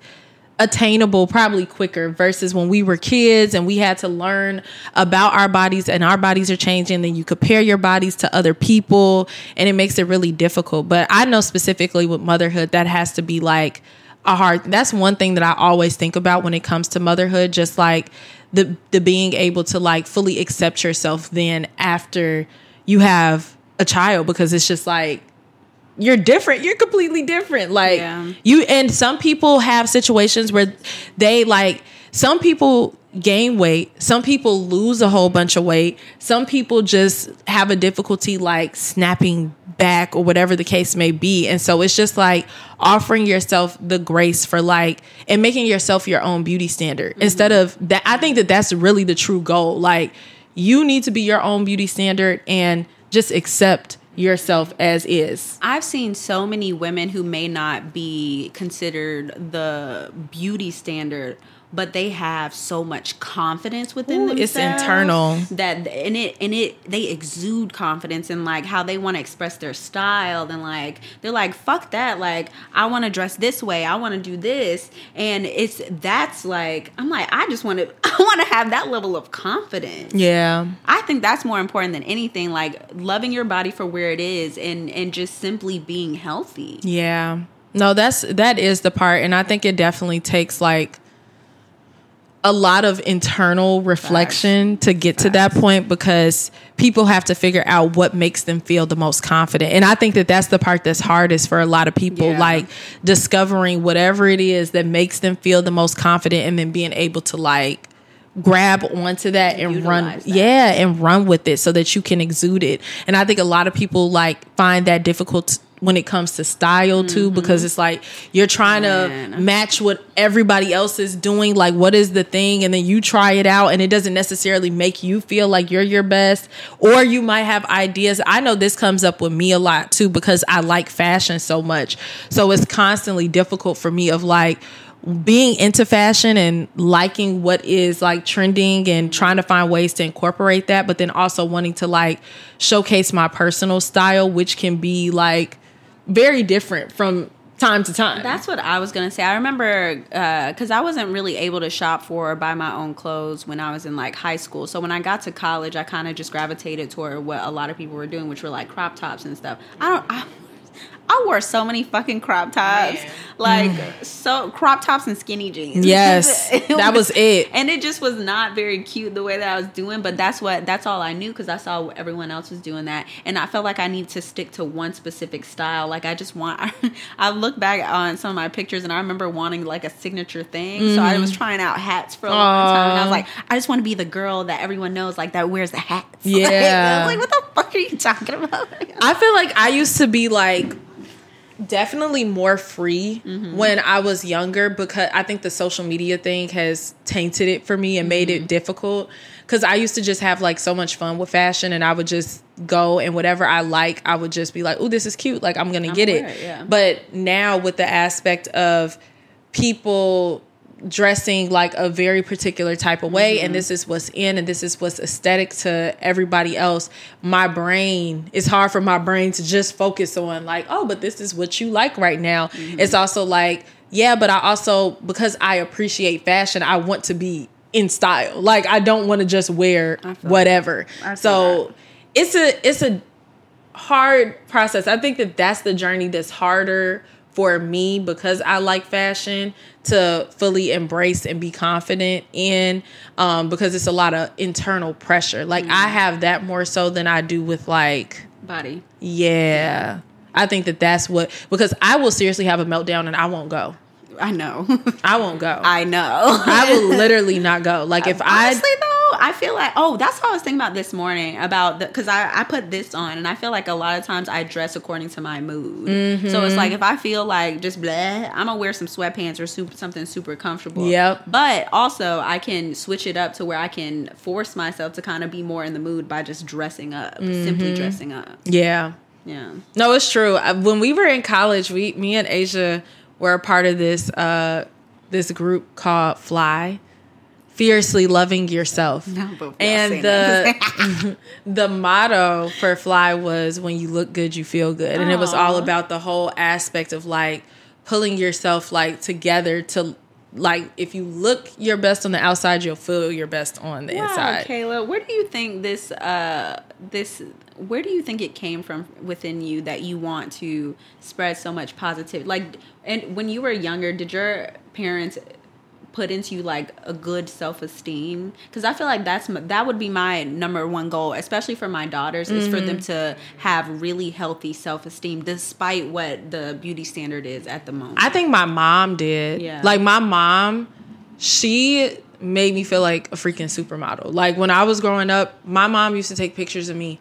attainable probably quicker versus when we were kids and we had to learn about our bodies and our bodies are changing then you compare your bodies to other people and it makes it really difficult. But i know specifically with motherhood that has to be like a hard that's one thing that i always think about when it comes to motherhood just like the the being able to like fully accept yourself then after you have a child because it's just like you're different. You're completely different. Like Yeah. you and some people have situations where they like some people gain weight, some people lose a whole bunch of weight, some people just have a difficulty like snapping back or whatever the case may be. And so it's just like offering yourself the grace for like and making yourself your own beauty standard mm-hmm. instead of that I think that that's really the true goal. Like you need to be your own beauty standard and just accept yourself as is. I've seen so many women who may not be considered the beauty standard, but they have so much confidence within Ooh, themselves. it's internal. That and it and it they exude confidence in like how they want to express their style and like they're like fuck that like I want to dress this way I want to do this and it's that's like I'm like I just want to [LAUGHS] I want to have that level of confidence. Yeah. I think that's more important than anything. Like loving your body for where it is, and and just simply being healthy. Yeah. No, that's that is the part and I think it definitely takes like a lot of internal reflection to get to that point because people have to figure out what makes them feel the most confident. And I think that that's the part that's hardest for a lot of people Yeah. like discovering whatever it is that makes them feel the most confident and then being able to like grab onto that and run that. yeah and run with it so that you can exude it and i think a lot of people like find that difficult when it comes to style too mm-hmm. because it's like you're trying to match what everybody else is doing. Like what is the thing? And then you try it out and it doesn't necessarily make you feel like you're your best. Or you might have ideas. I know this comes up with me a lot too because i like fashion so much. So it's constantly difficult for me of like being into fashion and liking what is like trending and trying to find ways to incorporate that but then also wanting to like showcase my personal style which can be like very different from time to time That's what I was gonna say. I remember uh, because I wasn't really able to shop for or buy my own clothes when I was in like high school. So when I got to college, I kind of just gravitated toward what a lot of people were doing, which were like crop tops and stuff. I don't. I, I wore so many fucking crop tops, like mm. so crop tops and skinny jeans. Yes, [LAUGHS] It that was it. and it just was not very cute the way that I was doing. But that's what that's all I knew because I saw everyone else was doing that, and I felt like I needed to stick to one specific style. Like I just want. [LAUGHS] I look back on some of my pictures, and I remember wanting like a signature thing. So I was mm-hmm. trying out hats for a long time, and I was like, I just want to be the girl that everyone knows, like that wears the hats. [LAUGHS] Yeah. like what the fuck are you talking about? I feel like I used to be like definitely more free mm-hmm. when I was younger because I think the social media thing has tainted it for me and made it mm-hmm. difficult. Because I used to just have like so much fun with fashion and I would just go and whatever I like, I would just be like, oh, this is cute. Like, I'm going to get it. it, yeah. But now with the aspect of people dressing like a very particular type of way and this is what's in and this is what's aesthetic to everybody else. My brain it's hard for my brain to just focus on like oh but this is what you like right now. It's also like yeah but i also because i appreciate fashion i want to be in style. Like i don't want to just wear whatever. So it's a it's a hard process. I think that that's the journey that's harder for me because I like fashion to fully embrace and be confident in um, because it's a lot of internal pressure. Like I have that more so than I do with like Body. yeah. I think that that's what because I will seriously have a meltdown and I won't go. I know. I won't go. [LAUGHS] I know. I will [LAUGHS] literally not go. Like if I though, I feel like oh, that's what I was thinking about this morning about the because I I put this on and I feel like a lot of times I dress according to my mood. So Mm-hmm. it's like if I feel like just bleh, I'm gonna wear some sweatpants or super, something super comfortable. Yep. But also I can switch it up to where I can force myself to kind of be more in the mood by just dressing up, Mm-hmm. simply dressing up. yeah. Yeah. No, it's true. When we were in college, we me and Asia were a part of this uh this group called Fly. Fiercely loving yourself. No, and the [LAUGHS] [LAUGHS] the motto for Fly was when you look good, you feel good. And it was all about the whole aspect of like pulling yourself like together to like if you look your best on the outside, you'll feel your best on the Wow, inside. Kayla, where do you think this uh this where do you think it came from within you that you want to spread so much positivity? Like and when you were younger, did your parents put into you like a good self-esteem because i feel like that's that would be my number one goal especially for my daughters is for them to have really healthy self-esteem despite what the beauty standard is at the moment I think my mom did. Yeah. Like my mom, she made me feel like a freaking supermodel. Like when I was growing up, my mom used to take pictures of me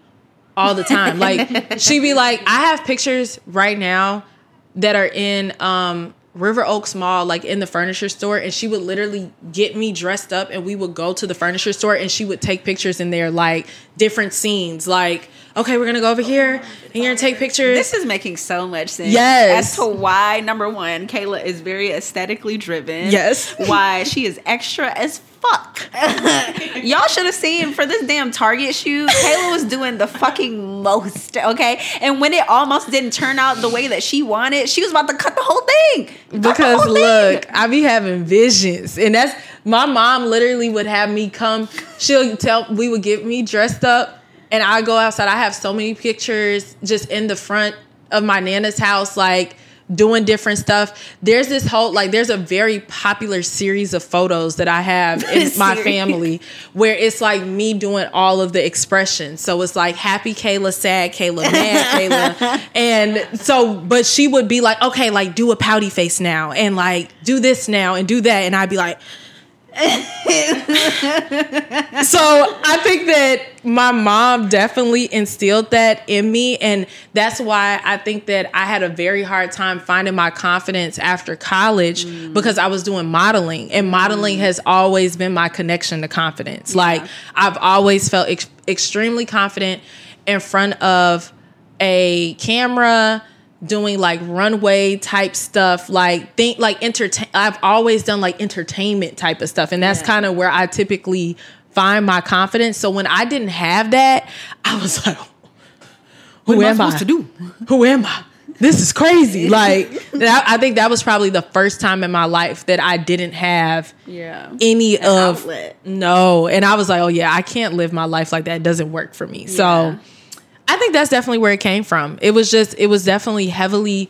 all the time. like [LAUGHS] she'd be like, I have pictures right now that are in um River Oaks Mall, like in the furniture store, and she would literally get me dressed up, and we would go to the furniture store, and she would take pictures in there, like different scenes. Like, okay, we're gonna go over here, and you're gonna take pictures. This is making so much sense. Yes. As to why, number one, Kayla is very aesthetically driven. Yes. Why she is extra as fuck. [LAUGHS] Y'all should have seen for this damn Target shoot, Kayla was doing the fucking most, okay? And when it almost didn't turn out the way that she wanted, she was about to cut the whole thing. Cut because whole thing. look, I be having visions, and that's my mom. Literally would have me come. She'll tell we would get me dressed up, and I go outside. I have so many pictures just in the front of my nana's house, like doing different stuff. There's this whole like there's a very popular series of photos that I have in [LAUGHS] my family where it's like me doing all of the expressions. So it's like happy Kayla, sad Kayla, mad [LAUGHS] Kayla. And so but she would be like, "Okay, like do a pouty face now and like do this now and do that." And I'd be like [LAUGHS] so I think that my mom definitely instilled that in me. And that's why I think that I had a very hard time finding my confidence after college mm. because I was doing modeling. And modeling mm. has always been my connection to confidence. Like, I've always felt ex- extremely confident in front of a camera doing like runway type stuff like think like entertain I've always done like entertainment type of stuff and that's Yeah. kind of where I typically find my confidence so when I didn't have that I was like oh, who am I am supposed I to do? who am I this is crazy [LAUGHS] like that, I think that was probably the first time in my life that I didn't have Yeah. any of outlet. no and i was like oh yeah i can't live my life like that it doesn't work for me so Yeah. I think that's definitely where it came from it was just it was definitely heavily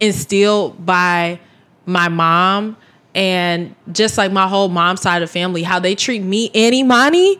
instilled by my mom and just like my whole mom side of family how they treat me and imani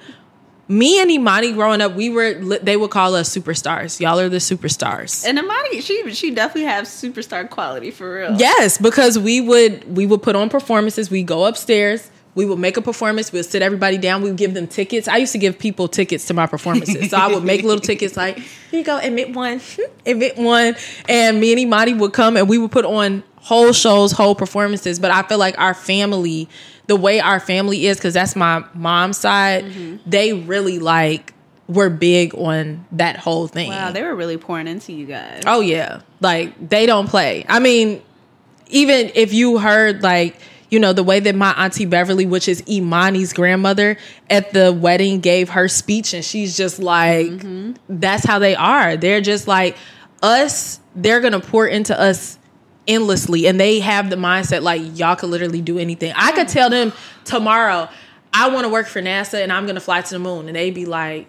me and imani growing up we were they would call us superstars y'all are the superstars And Imani, she she definitely has superstar quality for real. Yes, because we would we would put on performances. We go upstairs. We would make a performance. We'd sit everybody down. We would give them tickets. I used to give people tickets to my performances. So I would make little tickets like, here you go, admit one, [LAUGHS] admit one. And me and Imani would come and we would put on whole shows, whole performances. But I feel like our family, the way our family is, because that's my mom's side, mm-hmm. they really like were big on that whole thing. Wow, they were really pouring into you guys. Oh yeah, like they don't play. I mean, even if you heard like you know the way that my auntie Beverly, which is Imani's grandmother, at the wedding gave her speech, and she's just like, mm-hmm. that's how they are. They're just like us. They're gonna pour into us endlessly, and they have the mindset like y'all could literally do anything. I could tell them tomorrow. I want to work for NASA and I'm to fly to the moon. And they'd be like,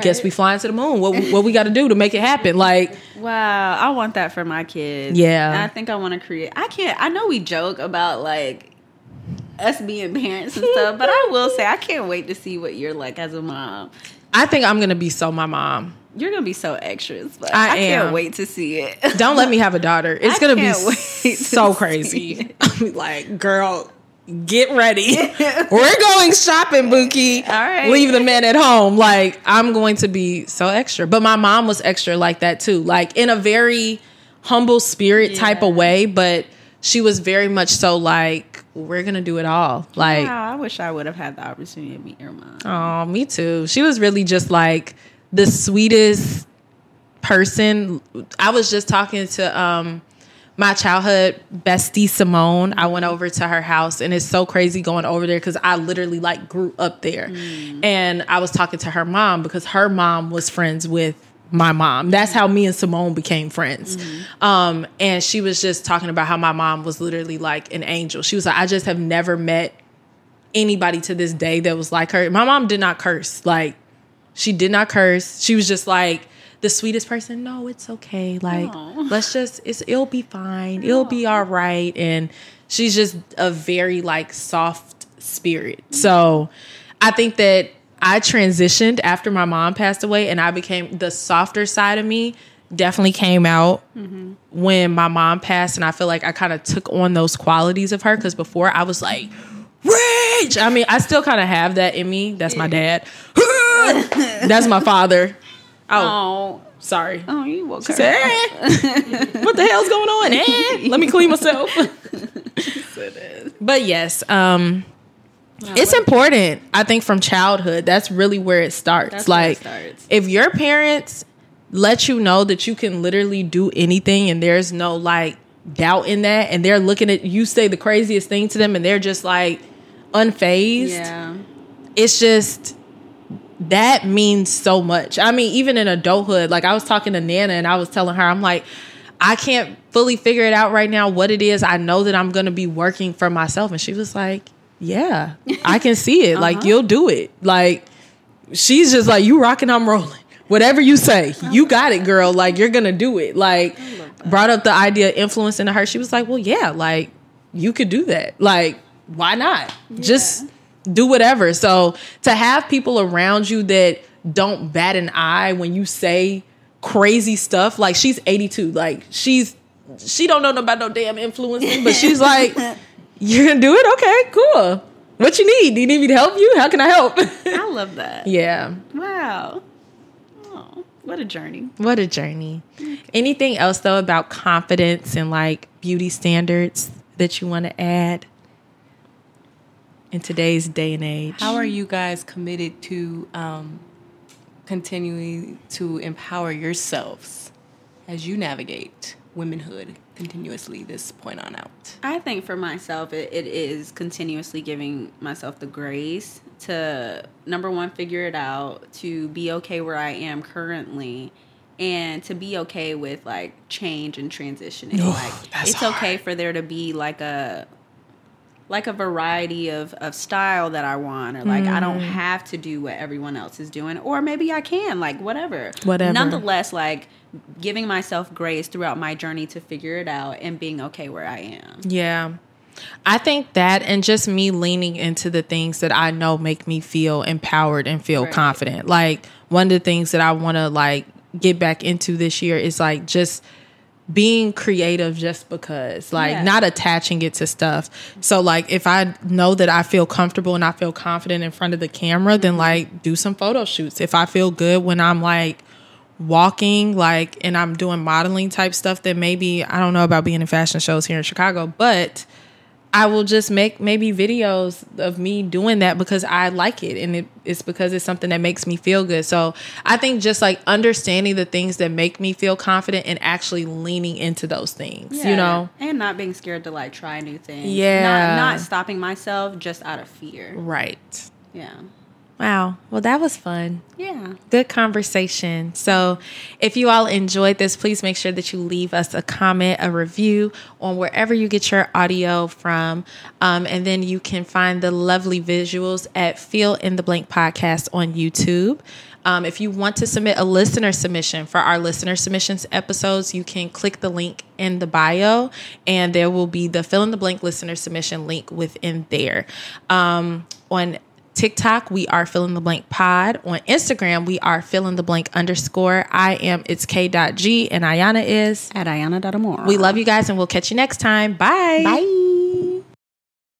guess we flying to the moon. What, what we [LAUGHS] got to do to make it happen? Like, Wow, I want that for my kids. Yeah. And I think I want to create. I can't. I know we joke about like us being parents and stuff, but I will say I can't wait to see what you're like as a mom. I think I'm gonna be so my mom. You're gonna be so extras, but I I, can't wait to see it. [LAUGHS] Don't let me have a daughter. It's I gonna be [LAUGHS] so crazy. [LAUGHS] Like, girl, get ready. We're going shopping, Buki. All right. Leave the men at home. Like, I'm going to be so extra. But my mom was extra like that too. Like in a very humble spirit type of way, but she was very much so like, we're gonna do it all. Like wow, I wish I would have had the opportunity to meet your mom. Oh, me too. She was really just like the sweetest person. I was just talking to um my childhood bestie Simone. I went over to her house and it's so crazy going over there cuz I literally like grew up there. And I was talking to her mom because her mom was friends with my mom. That's how me and Simone became friends. Um and she was just talking about how my mom was literally like an angel. She was like I just have never met anybody to this day that was like her. My mom did not curse. Like she did not curse. She was just like the sweetest person. No, it's okay. Like Aw. let's just it's it'll be fine. It'll be all right. And she's just a very like soft spirit. So I think that I transitioned after my mom passed away and I became the softer side of me definitely came out when my mom passed and I feel like I kind of took on those qualities of her cuz before I was like rage. I mean, I still kind of have that in me. That's my dad. [LAUGHS] That's my father. Oh, Oh, sorry. oh, you woke her. Say, [LAUGHS] what the hell's going on? Eh, let me clean myself. [LAUGHS] but yes, um, it's important. I think from childhood, that's really where it starts. That's where it like, starts. if your parents let you know that you can literally do anything, and there's no like doubt in that, and they're looking at you say the craziest thing to them, and they're just like unfazed Yeah. it's just that means so much. I mean, even in adulthood, like I was talking to Nana and I was telling her, I'm like, I can't fully figure it out right now what it is. I know that I'm going to be working for myself. And she was like, Yeah, I can see it. Like, you'll do it. Like, she's just like, You rocking, I'm rolling. Whatever you say, you got it, girl. Like, you're to do it. Like, brought up the idea of influencing her. She was like, Well, yeah, like, you could do that. Like, why not? Just do whatever. So to have people around you that don't bat an eye when you say crazy stuff, like she's 82, like she's she don't know about no damn influencing, but she's like, [LAUGHS] you're gonna do it, okay, cool. What you need? Do you need me to help you? How can I help? I love that. [LAUGHS] yeah. Wow. Oh, what a journey. What a journey. Anything else though about confidence and like beauty standards that you want to add in today's day and age? How are you guys committed to um, continuing to empower yourselves as you navigate womanhood continuously this point on out? I think for myself, it, it is continuously giving myself the grace to number one, figure it out, to be okay where I am currently, and to be okay with like change and transitioning. like it's okay for there to be like a like a variety of, of style that I want, or like I don't Mm. have to do what everyone else is doing, or maybe I can, like whatever. Whatever. Nonetheless, like giving myself grace throughout my journey to figure it out and being okay where I am. Yeah. I think that and just me leaning into the things that I know make me feel empowered and feel Right. confident. Like one of the things that I want to like get back into this year is like just being creative just because like Yeah. not attaching it to stuff. So like if I know that I feel comfortable and I feel confident in front of the camera, then mm-hmm. like do some photo shoots. If I feel good when I'm like walking like and I'm doing modeling type stuff then maybe I don't know about being in fashion shows here in Chicago, but I will just make maybe videos of me doing that because I like it and it, it's because it's something that makes me feel good. So I think just like understanding the things that make me feel confident and actually leaning into those things, you know? and not being scared to like try new things. Yeah. not, not stopping myself just out of fear. Right. Yeah, Wow. Well, that was fun. yeah. Good conversation. So, if you all enjoyed this, please make sure that you leave us a comment, a review on wherever you get your audio from. Um, and then you can find the lovely visuals at Fill in the Blank podcast on YouTube. Um, if you want to submit a listener submission for our listener submissions episodes, you can click the link in the bio, and there will be the fill in the blank listener submission link within there. Um, on TikTok, we are fill in the blank pod. On Instagram, we are fill in the blank underscore. I am it's K.G and Iyanna is. At Iyanna Datamora. We love you guys and we'll catch you next time. Bye. Bye.